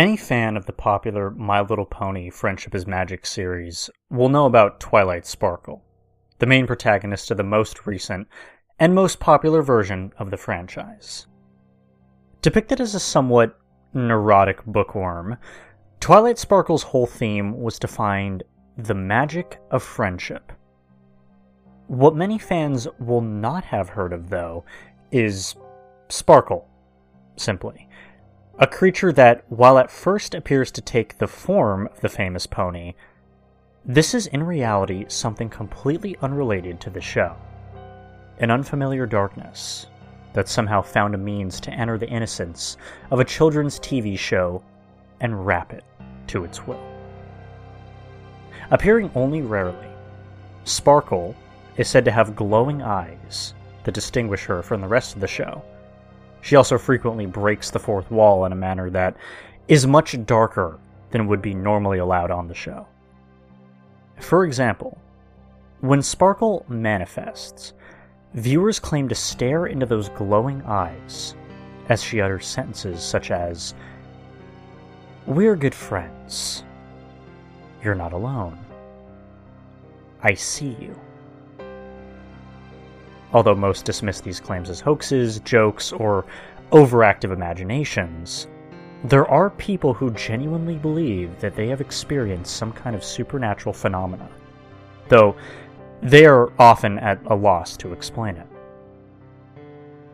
Any fan of the popular My Little Pony Friendship is Magic series will know about Twilight Sparkle, the main protagonist of the most recent and most popular version of the franchise. Depicted as a somewhat neurotic bookworm, Twilight Sparkle's whole theme was to find the magic of friendship. What many fans will not have heard of, though, is Sparkle, simply a creature that, while at first appears to take the form of the famous pony, this is in reality something completely unrelated to the show. An unfamiliar darkness that somehow found a means to enter the innocence of a children's TV show and wrap it to its will. Appearing only rarely, Sparkle is said to have glowing eyes that distinguish her from the rest of the show she also frequently breaks the fourth wall in a manner that is much darker than would be normally allowed on the show. For example, when Sparkle manifests, viewers claim to stare into those glowing eyes as she utters sentences such as, We're good friends. You're not alone. I see you. Although most dismiss these claims as hoaxes, jokes, or overactive imaginations, there are people who genuinely believe that they have experienced some kind of supernatural phenomena, though they are often at a loss to explain it.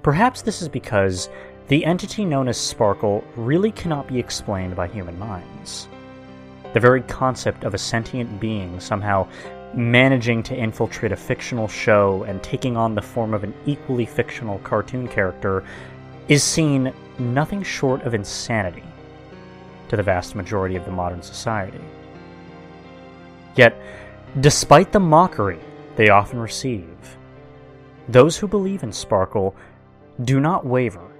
Perhaps this is because the entity known as Sparkle really cannot be explained by human minds. The very concept of a sentient being somehow managing to infiltrate a fictional show and taking on the form of an equally fictional cartoon character is seen nothing short of insanity to the vast majority of the modern society. Yet, despite the mockery they often receive, those who believe in Sparkle do not waver,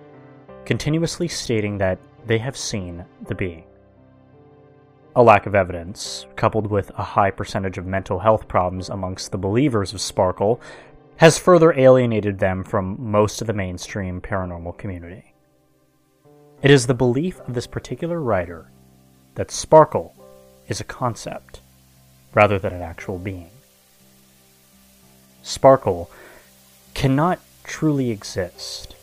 continuously stating that they have seen the being a lack of evidence, coupled with a high percentage of mental health problems amongst the believers of Sparkle, has further alienated them from most of the mainstream paranormal community. It is the belief of this particular writer that Sparkle is a concept rather than an actual being. Sparkle cannot truly exist.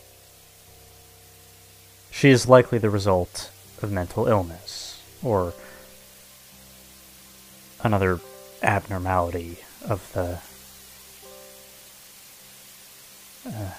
She is likely the result of mental illness, or another abnormality of the uh,